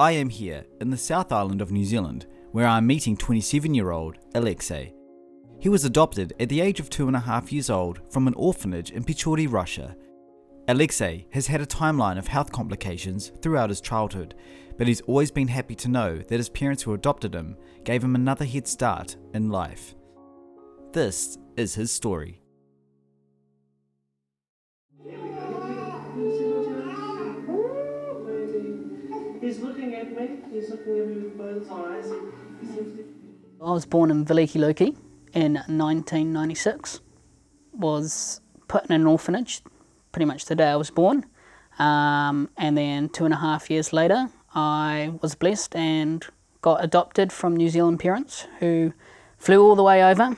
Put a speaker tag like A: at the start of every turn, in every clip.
A: I am here in the South Island of New Zealand, where I am meeting 27 year old Alexei. He was adopted at the age of two and a half years old from an orphanage in Pechory, Russia. Alexei has had a timeline of health complications throughout his childhood, but he's always been happy to know that his parents who adopted him gave him another head start in life. This is his story.
B: I was born in Velikiye Luki in 1996. Was put in an orphanage pretty much the day I was born. Um, and then two and a half years later, I was blessed and got adopted from New Zealand parents who flew all the way over,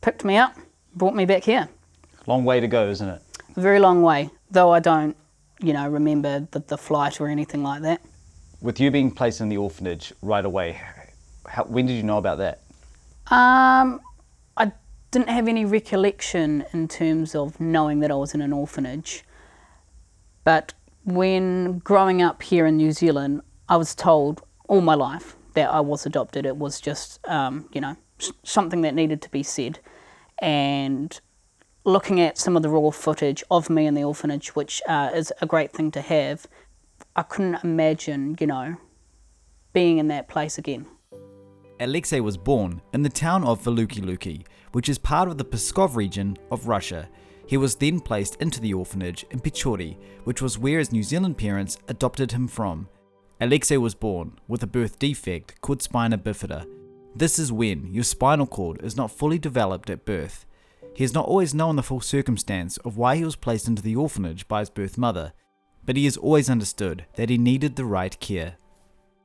B: picked me up, brought me back here.
A: Long way to go, isn't it?
B: A very long way, though I don't, you know, remember the, the flight or anything like that.
A: With you being placed in the orphanage right away, how, when did you know about that?
B: Um, I didn't have any recollection in terms of knowing that I was in an orphanage. But when growing up here in New Zealand, I was told all my life that I was adopted. It was just, um, you know, something that needed to be said. And looking at some of the raw footage of me in the orphanage, which uh, is a great thing to have, I couldn't imagine, you know, being in that place again.
A: Alexei was born in the town of Velikiye Luki, which is part of the Pskov region of Russia. He was then placed into the orphanage in Pechory, which was where his New Zealand parents adopted him from. Alexei was born with a birth defect called spina bifida. This is when your spinal cord is not fully developed at birth. He has not always known the full circumstance of why he was placed into the orphanage by his birth mother, but he has always understood that he needed the right care.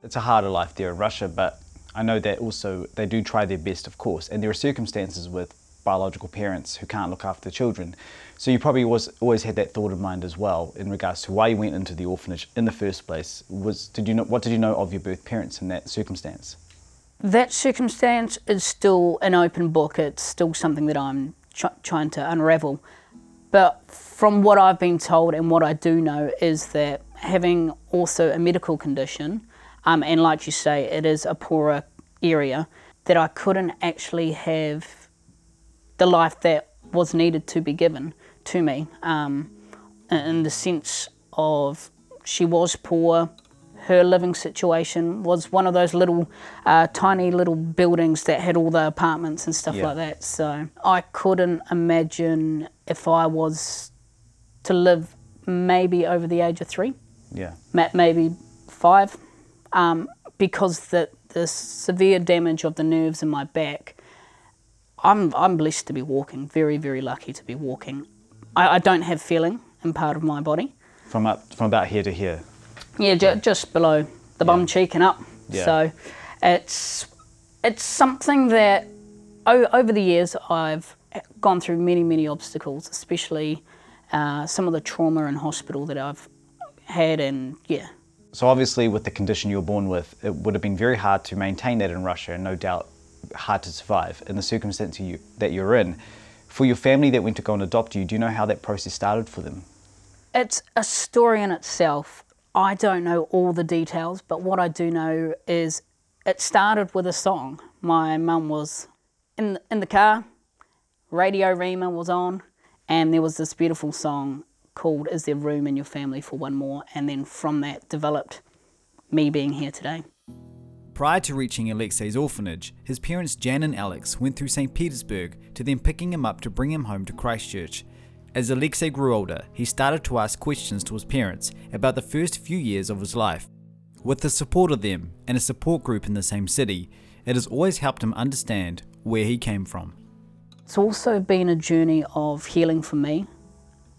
A: It's a harder life there in Russia, but I know that also they do try their best, of course, and there are circumstances with biological parents who can't look after their children. So you probably was, always had that thought in mind as well in regards to why you went into the orphanage in the first place. Was did you know what did you know of your birth parents in that circumstance?
B: That circumstance is still an open book. It's still something that I'm tr- trying to unravel. But from what I've been told and what I do know is that having also a medical condition, um, and like you say, it is a poorer area, that I couldn't actually have the life that was needed to be given to me um, in the sense of she was poor her living situation was one of those little uh, tiny little buildings that had all the apartments and stuff
A: Yeah.
B: like that so i couldn't imagine if i was to live maybe over the age of three
A: Yeah.
B: maybe five, um, because the the severe damage of the nerves in my back. I'm I'm blessed to be walking. Very very lucky to be walking. I, I don't have feeling in part of my body.
A: From up from about here to here.
B: Yeah, ju- just below the bum cheek and up.
A: Yeah.
B: So it's it's something that o- over the years I've gone through many many obstacles, especially uh, some of the trauma in hospital that I've had, and yeah,
A: So obviously, with the condition you were born with, it would have been very hard to maintain that in Russia, and no doubt hard to survive in the circumstance you, that you're in. For your family that went to go and adopt you, do you know how that process started for them?
B: It's a story in itself. I don't know all the details, but what I do know is it started with a song. My mum was in in the car, Radio Rhema was on, and there was this beautiful song called "Is There Room in Your Family for One More?" And then from that developed me being here today. Prior to reaching Alexei's orphanage, his parents Jan and Alex went through St. Petersburg to then picking him up to bring him home to Christchurch. As Alexei grew older, he started to ask questions to his parents about the first few years of his life. With the support of them and a support group in the same city, it has always helped him understand where he came from. It's also been a journey of healing for me.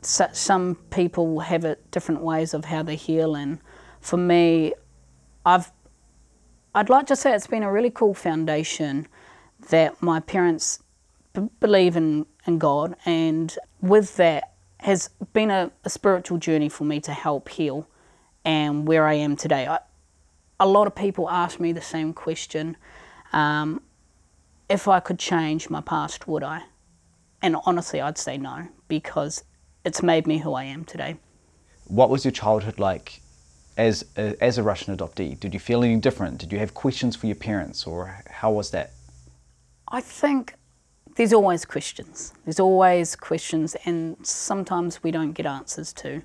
B: So, some people have it different ways of how they heal, and for me, I've I'd like to say it's been a really cool foundation that my parents b- believe in, in God, and with that has been a, a spiritual journey for me to help heal and where I am today. I, a lot of people ask me the same question um, if I could change my past, would I? And honestly, I'd say no because it's made me who I am today.
A: What was your childhood like as a, as a Russian adoptee? Did you feel any different? Did you have questions for your parents, or how was that?
B: I think there's always questions. There's always questions, and sometimes we don't get answers to.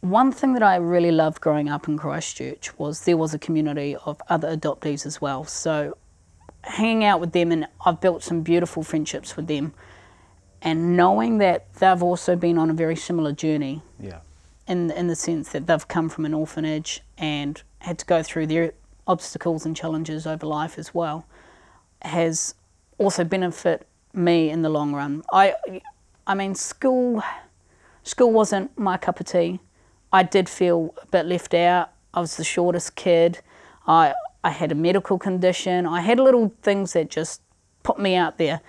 B: One thing that I really loved growing up in Christchurch was there was a community of other adoptees as well. So hanging out with them, and I've built some beautiful friendships with them, and knowing that they've also been on a very similar journey
A: Yeah.
B: in in the sense that they've come from an orphanage and had to go through their obstacles and challenges over life as well has also benefit me in the long run. I I mean school school wasn't my cup of tea. I did feel a bit left out. I was the shortest kid. I I had a medical condition. I had little things that just put me out there.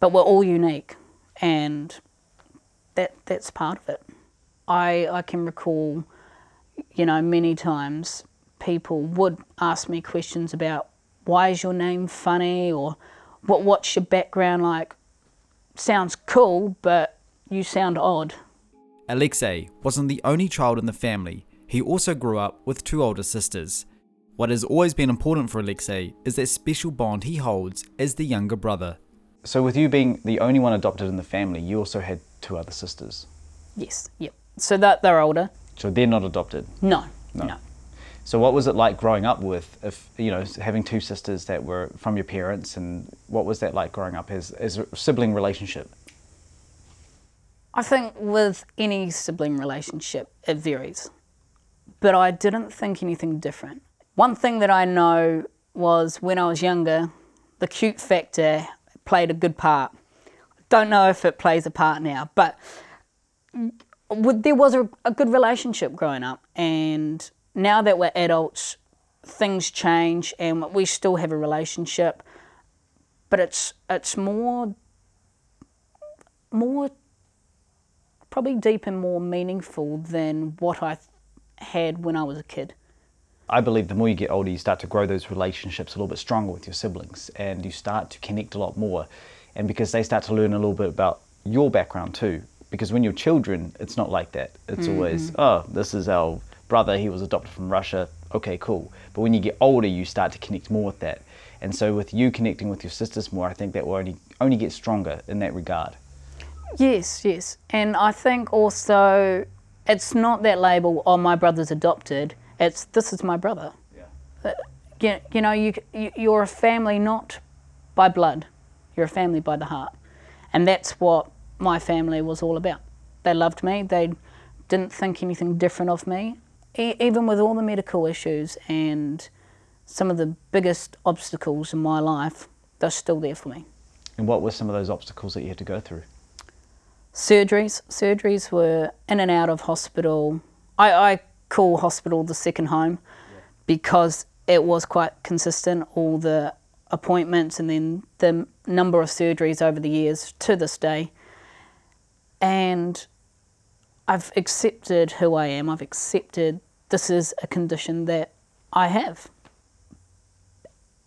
B: But we're all unique and that that's part of it. I I can recall, you know, many times people would ask me questions about why is your name funny or what what's your background like? Sounds cool, but you sound odd.
A: Alexei wasn't the only child in the family. He also grew up with two older sisters. What has always been important for Alexei is that special bond he holds as the younger brother. So, with you being the only one adopted in the family, you also had two other sisters.
B: Yes, yep. So that they're older.
A: So they're not adopted.
B: No,
A: No.
B: no.
A: So what was it like growing up with, if you know, having two sisters that were from your parents, and what was that like growing up as as a sibling relationship?
B: I think with any sibling relationship, it varies. But I didn't think anything different. One thing that I know was when I was younger, the cute factor played a good part. Don't know if it plays a part now, but there was a, a good relationship growing up. And now that we're adults, things change and we still have a relationship. But it's it's more more probably deep and more meaningful than what I had when I was a kid.
A: I believe the more you get older, you start to grow those relationships a little bit stronger with your siblings, and you start to connect a lot more. And because they start to learn a little bit about your background too. Because when you're children, it's not like that. It's mm-hmm. always, oh, this is our brother. He was adopted from Russia. Okay, cool. But when you get older, you start to connect more with that. And so, with you connecting with your sisters more, I think that will only only get stronger in that regard.
B: Yes, yes. And I think also it's not that label, oh, my brother's adopted. It's this is my brother.
A: Yeah.
B: Uh, you, you know, you, you, you're a family not by blood, you're a family by the heart. And that's what my family was all about. They loved me, they didn't think anything different of me. E- even with all the medical issues and some of the biggest obstacles in my life, they're still there for me.
A: And what were some of those obstacles that you had to go through?
B: surgeries. Surgeries were in and out of hospital. I, I call hospital the second home because it was quite consistent, all the appointments and then the number of surgeries over the years to this day. And I've accepted who I am. I've accepted this is a condition that I have.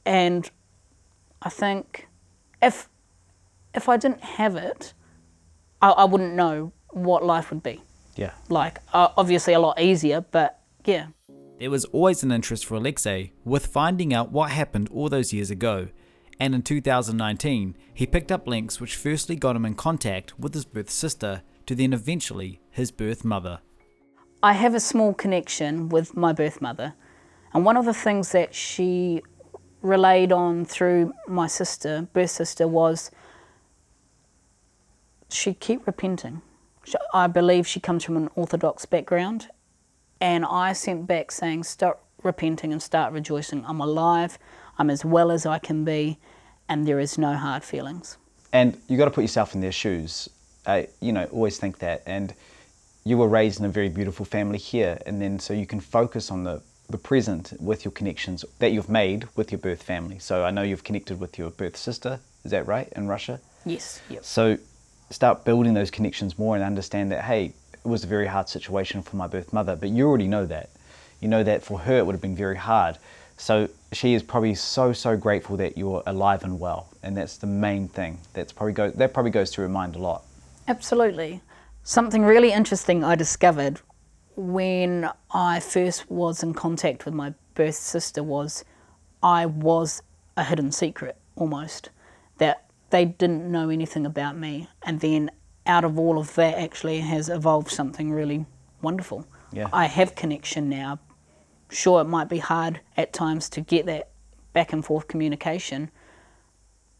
B: And I think if if I didn't have it, I, I wouldn't know what life would be
A: Yeah.
B: like. Uh, obviously, a lot easier, but yeah.
A: There was always an interest for Alexei with finding out what happened all those years ago, and in 2019, he picked up links which firstly got him in contact with his birth sister to then eventually his birth mother.
B: I have a small connection with my birth mother, and one of the things that she relayed on through my sister, birth sister, was she kept repenting. I believe she comes from an Orthodox background, and I sent back saying, "Stop repenting and start rejoicing. I'm alive. I'm as well as I can be, and there is no hard feelings."
A: And you got to put yourself in their shoes. I, you know, always think that. And you were raised in a very beautiful family here, and then so you can focus on the the present with your connections that you've made with your birth family. So I know you've connected with your birth sister. Is that right in Russia?
B: Yes. Yep.
A: So start building those connections more and understand that hey, it was a very hard situation for my birth mother, but you already know that. You know that for her it would have been very hard. So she is probably so so grateful that you're alive and well, and that's the main thing. That's probably go that probably goes through her mind a lot.
B: Absolutely. Something really interesting I discovered when I first was in contact with my birth sister was I was a hidden secret almost that they didn't know anything about me and then out of all of that actually has evolved something really wonderful.
A: Yeah.
B: I have connection now. Sure it might be hard at times to get that back and forth communication.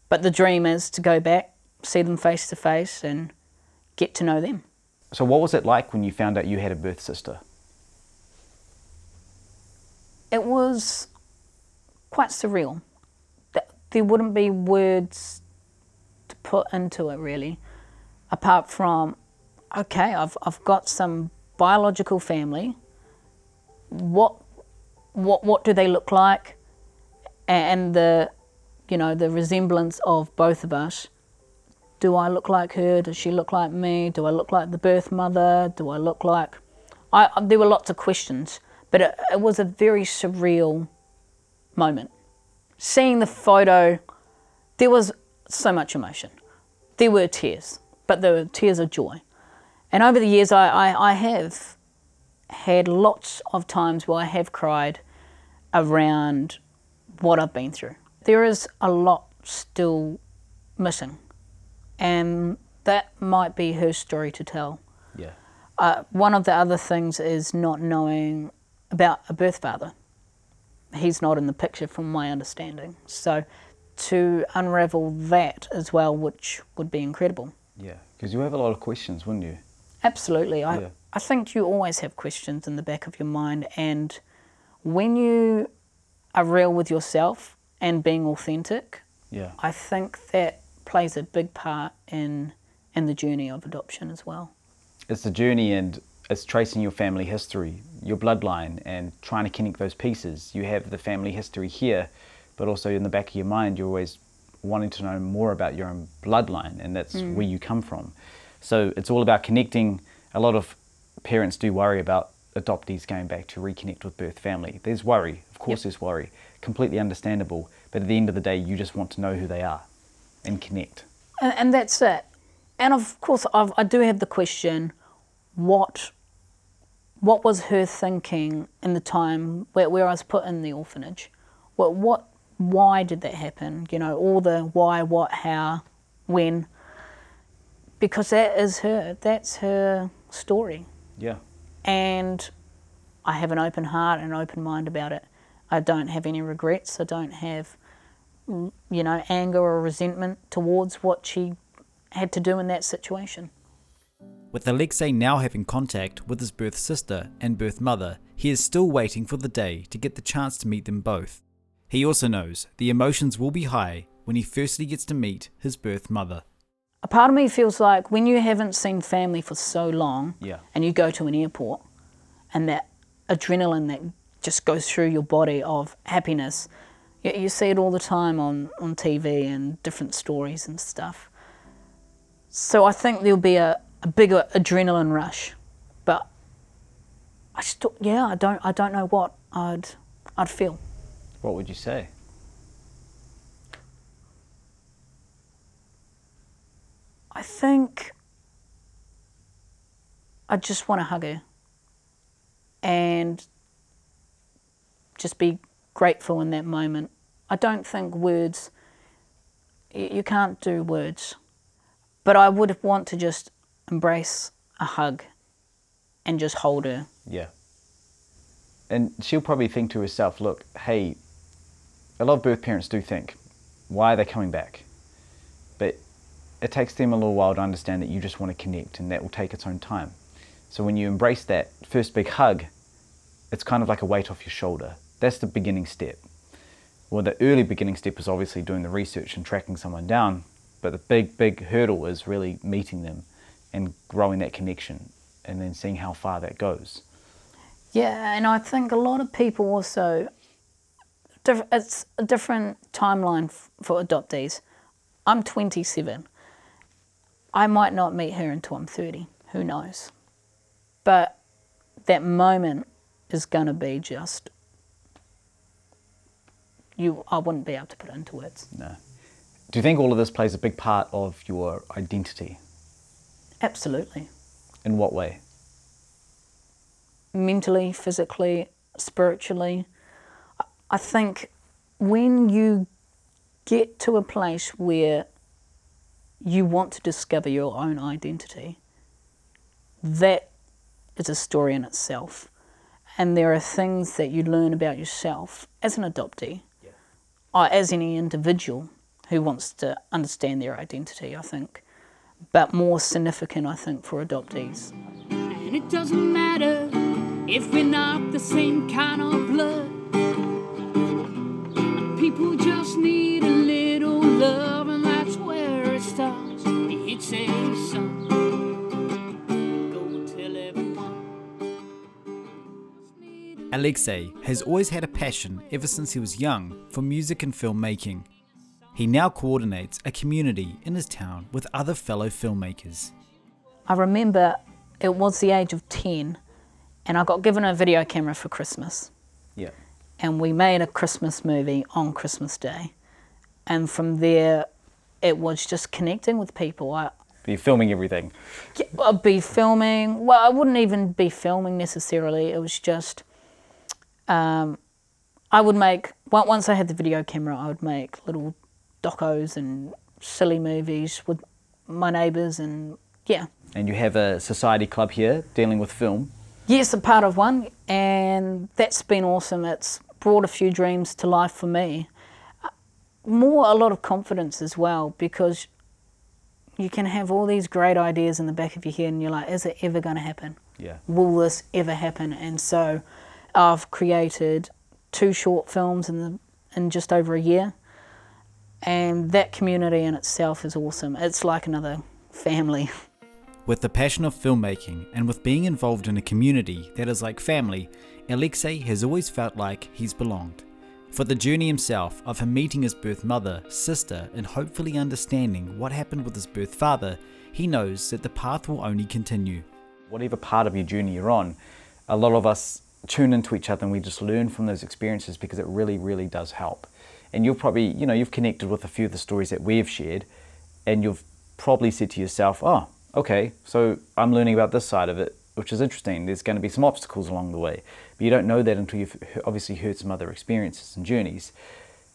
B: But the dream is to go back, see them face to face and get to know them.
A: So, what was it like when you found out you had a birth sister?
B: it was quite surreal. Th- There wouldn't be words to put into it really, apart from, okay, I've, I've got some biological family. What, what, what do they look like? And the, you know, the resemblance of both of us. Do I look like her? Does she look like me? Do I look like the birth mother? Do I look like I, there were lots of questions, but it, it was a very surreal moment. Seeing the photo, there was so much emotion. There were tears, but there were tears of joy. And over the years, I, I, I have had lots of times where I have cried around what I've been through. There is a lot still missing, and that might be her story to tell.
A: Yeah.
B: Uh, one of the other things is not knowing about a birth father. He's not in the picture from my understanding. So to unravel that as well, which would be incredible.
A: Yeah. Because you have a lot of questions, wouldn't you?
B: Absolutely. I,
A: Yeah.
B: I think you always have questions in the back of your mind. And when you are real with yourself and being authentic,
A: Yeah.
B: I think that plays a big part in, in the journey of adoption as well.
A: It's the journey and it's tracing your family history, your bloodline, and trying to connect those pieces. You have the family history here, but also in the back of your mind, you're always wanting to know more about your own bloodline, and that's mm. where you come from. So it's all about connecting. A lot of parents do worry about adoptees going back to reconnect with birth family. There's worry, of course,
B: Yep.
A: there's worry, completely understandable. But at the end of the day, you just want to know who they are and connect.
B: And, and that's it. And of course, I've, I do have the question: what, what was her thinking in the time where, where I was put in the orphanage? What, what, why did that happen? You know, all the why, what, how, when. Because that is her. That's her story.
A: Yeah.
B: and I have an open heart and an open mind about it. I don't have any regrets. I don't have, you know, anger or resentment towards what she had to do in that situation.
A: With Alexei now having contact with his birth sister and birth mother, he is still waiting for the day to get the chance to meet them both. He also knows the emotions will be high when he firstly gets to meet his birth mother.
B: A part of me feels like when you haven't seen family for so long
A: Yeah.
B: and you go to an airport and that adrenaline that just goes through your body of happiness, you, you see it all the time on, on TV and different stories and stuff. So I think there'll be a, a bigger adrenaline rush, but I still, yeah, I don't, I don't know what I'd, I'd feel.
A: What would you say?
B: I think I just want to hug her and just be grateful in that moment. I don't think words, you can't do words, but I would want to just embrace a hug and just hold her.
A: Yeah. And she'll probably think to herself, look, hey, a lot of birth parents do think, why are they coming back? But it takes them a little while to understand that you just want to connect and that will take its own time. So when you embrace that first big hug, it's kind of like a weight off your shoulder. That's the beginning step. Well, the early beginning step is obviously doing the research and tracking someone down, but the big, big hurdle is really meeting them and growing that connection and then seeing how far that goes.
B: Yeah, and I think a lot of people also, it's a different timeline for adoptees. I'm 27. I might not meet her until I'm 30. Who knows? But that moment is going to be just, you. I wouldn't be able to put it into words.
A: No. Do you think all of this plays a big part of your identity?
B: Absolutely.
A: In what way?
B: mentally, physically, spiritually. I- think when you get to a place where you want to discover your own identity, that is a story in itself. And there are things that you learn about yourself as an adoptee, Uh, as any individual who wants to understand their identity, I think. But more significant, I think, for adoptees.
C: And it doesn't matter if we're not the same kind of blood. People just need a little love, and that's where it starts. He'd say, son,
D: Alexei has always had a passion ever since he was young for music and filmmaking. He now coordinates a community in his town with other fellow filmmakers.
B: I remember it was the age of 10, and I got given a video camera for Christmas.
D: Yeah.
B: and we made a Christmas movie on Christmas Day. And from there, it was just connecting with people. I,
A: You're filming everything.
B: I'd be filming, well, I wouldn't even be filming necessarily. It was just, um, I would make, once I had the video camera, I would make little docos and silly movies with my neighbours and yeah.
A: And you have a society club here dealing with film.
B: Yes, a part of one, and that's been awesome. It's brought a few dreams to life for me. Uh, More, a lot of confidence as well, because you can have all these great ideas in the back of your head, and you're like, is it ever going to happen?
A: Yeah.
B: Will this ever happen? And so I've created two short films in, the, in just over a year, and that community in itself is awesome. It's like another family.
D: With the passion of filmmaking and with being involved in a community that is like family, Alexei has always felt like he's belonged. For the journey himself of him meeting his birth mother, sister, and hopefully understanding what happened with his birth father, he knows that the path will only continue.
A: Whatever part of your journey you're on, a lot of us tune into each other and we just learn from those experiences because it really, really does help. And you'll probably, you know, you've connected with a few of the stories that we've shared, and you've probably said to yourself, oh, okay, so I'm learning about this side of it, which is interesting. There's going to be some obstacles along the way, but you don't know that until you've obviously heard some other experiences and journeys.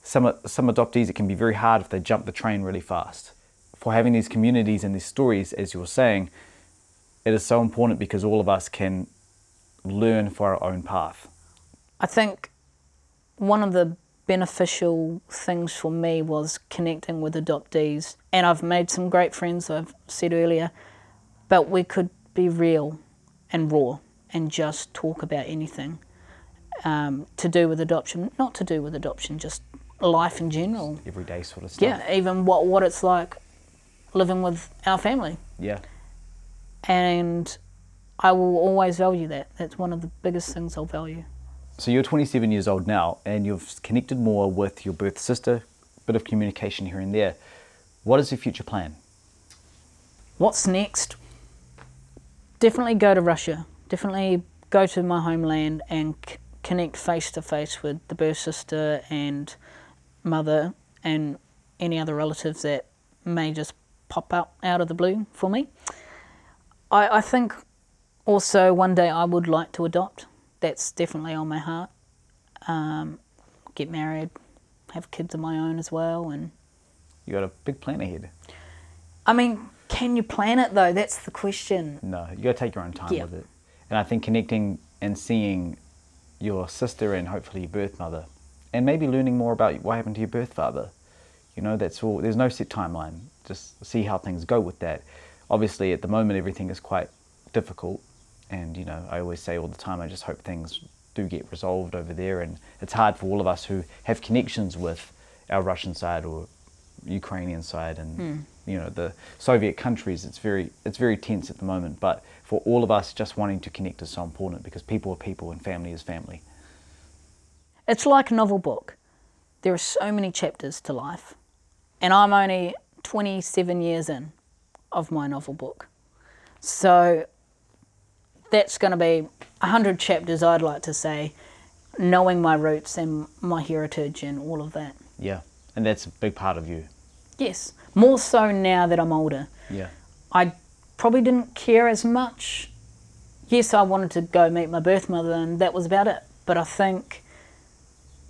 A: Some, some adoptees, it can be very hard if they jump the train really fast. For having these communities and these stories, as you were saying, it is so important because all of us can learn for our own path.
B: I think one of the beneficial things for me was connecting with adoptees. And I've made some great friends, I've said earlier, but we could be real and raw and just talk about anything um, to do with adoption, not to do with adoption, just life in general.
A: Everyday sort of stuff.
B: Yeah, even what, what it's like living with our family.
A: Yeah.
B: And I will always value that. That's one of the biggest things I'll value.
A: So you're 27 years old now, and you've connected more with your birth sister. Bit of communication here and there. What is your future plan?
B: What's next? Definitely go to Russia. Definitely go to my homeland and c- connect face to face with the birth sister and mother and any other relatives that may just pop up out of the blue for me. I, I think also one day I would like to adopt. That's definitely on my heart. Um, get married, have kids of my own as well, and
A: You got a big plan ahead.
B: I mean, can you plan it though? That's the question.
A: No, you got to take your own time
B: Yeah.
A: with it. And I think connecting and seeing your sister and hopefully your birth mother, and maybe learning more about what happened to your birth father. You know, that's all. There's no set timeline. Just see how things go with that. Obviously, at the moment, everything is quite difficult, and you know, I always say all the time, I just hope things do get resolved over there. And it's hard for all of us who have connections with our Russian side or Ukrainian side and hmm. you know the Soviet countries. It's very it's very tense at the moment. But for all of us, just wanting to connect is so important because people are people and family is family.
B: It's like a novel book. There are so many chapters to life. And I'm only 27 years in of my novel book. So that's going to be 100 chapters, I'd like to say, knowing my roots and my heritage and all of that.
A: Yeah, and that's a big part of you.
B: Yes, more so now that I'm older.
A: Yeah,
B: I probably didn't care as much yes, I wanted to go meet my birth mother, and that was about it. But I think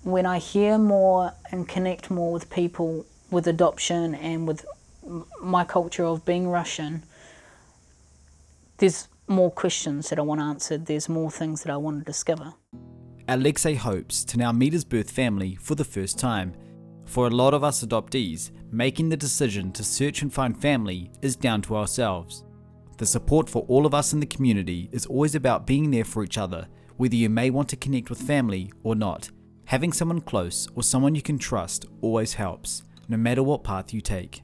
B: when I hear more and connect more with people with adoption and with my culture of being Russian, there's more questions that I want answered. There's more things that I want to discover.
A: Alexei hopes to now meet his birth family for the first time. For a lot of us adoptees, making the decision to search and find family is down to ourselves. The support for all of us in the community is always about being there for each other, whether you may want to connect with family or not. Having someone close or someone you can trust always helps, no matter what path you take.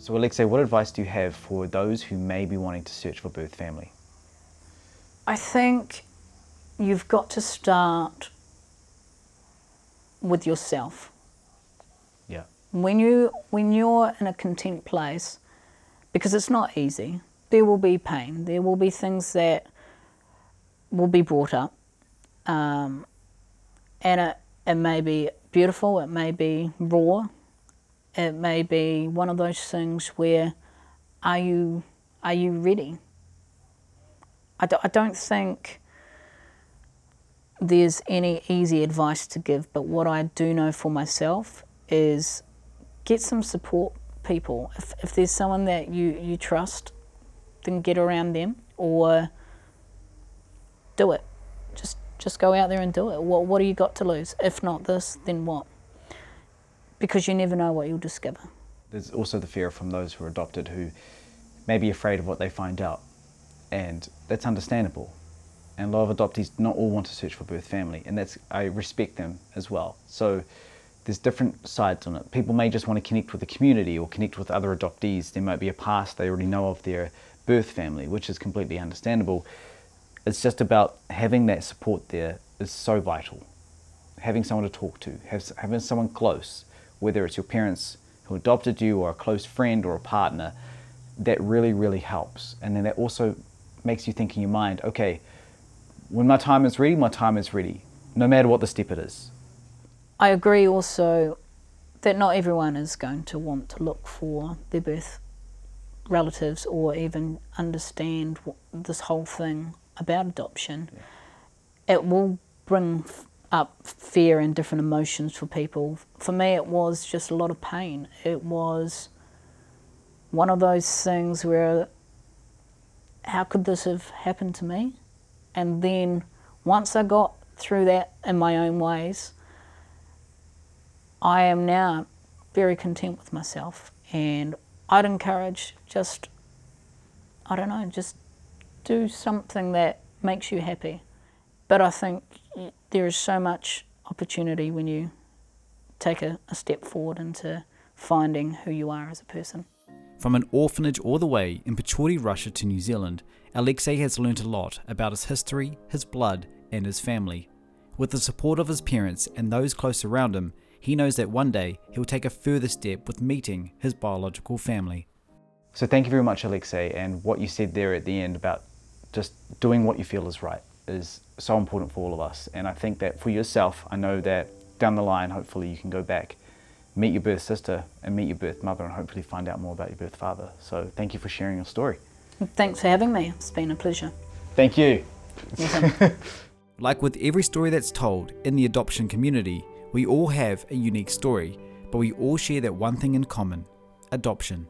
E: So, Alexei, what advice do you have for those who may be wanting to search for birth family?
B: I think you've got to start with yourself.
E: Yeah.
B: When you when you're in a content place, because it's not easy, there will be pain. There will be things that will be brought up, um, and it it may be beautiful. It may be raw. It may be one of those things where, are you are you ready? I, do, I don't think there's any easy advice to give, but what I do know for myself is get some support people. If, if there's someone that you, you trust, then get around them or do it. Just just go out there and do it. What what do you got to lose? If not this, then what? Because you never know what you'll discover.
E: There's also the fear from those who are adopted who may be afraid of what they find out, and that's understandable. And a lot of adoptees not all want to search for birth family, and that's I respect them as well. So there's different sides on it. People may just want to connect with the community or connect with other adoptees. There might be a past they already know of their birth family, which is completely understandable. It's just about having that support there is so vital. Having someone to talk to, having someone close, whether it's your parents who adopted you or a close friend or a partner, that really, really helps. And then that also makes you think in your mind, okay, when my time is ready, my time is ready, no matter what the step it is.
B: I agree also that not everyone is going to want to look for their birth relatives or even understand this whole thing about adoption. It will bring up fear and different emotions for people. For me, it was just a lot of pain. It was one of those things where how could this have happened to me? And then once I got through that in my own ways, I am now very content with myself. And I'd encourage just, I don't know, just do something that makes you happy. But I think there is so much opportunity when you take a, a step forward into finding who you are as a person.
A: From an orphanage all the way in Pechory, Russia to New Zealand, Alexei has learnt a lot about his history, his blood, and his family. With the support of his parents and those close around him, he knows that one day he'll take a further step with meeting his biological family.
E: So thank you very much, Alexei, and what you said there at the end about just doing what you feel is right is so important for all of us. And I think that for yourself, I know that down the line, hopefully you can go back, meet your birth sister and meet your birth mother and hopefully find out more about your birth father. So thank you for sharing your story.
B: Thanks for having me. It's been a pleasure.
E: Thank you.
A: Like with every story that's told in the adoption community, we all have a unique story, but we all share that one thing in common adoption.